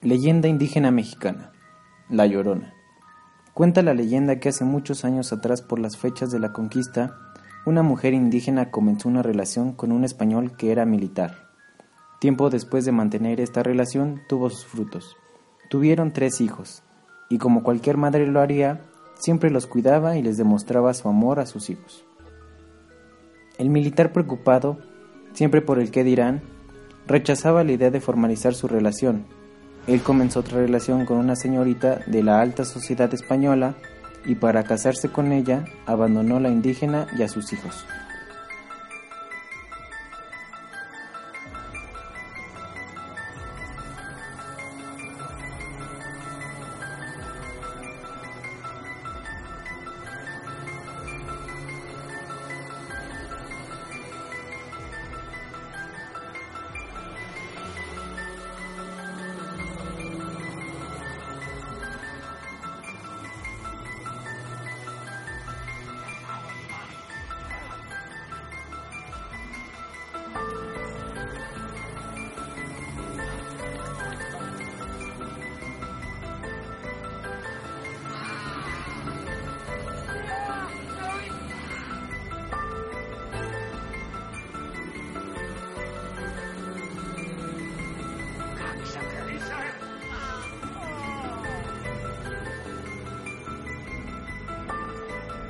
Leyenda indígena mexicana. La Llorona. Cuenta la leyenda que hace muchos años atrás por las fechas de la conquista, una mujer indígena comenzó una relación con un español que era militar. Tiempo después de mantener esta relación tuvo sus frutos. Tuvieron tres hijos, y como cualquier madre lo haría, siempre los cuidaba y les demostraba su amor a sus hijos. El militar preocupado, siempre por el qué dirán, rechazaba la idea de formalizar su relación, él comenzó otra relación con una señorita de la alta sociedad española y para casarse con ella abandonó la indígena y a sus hijos.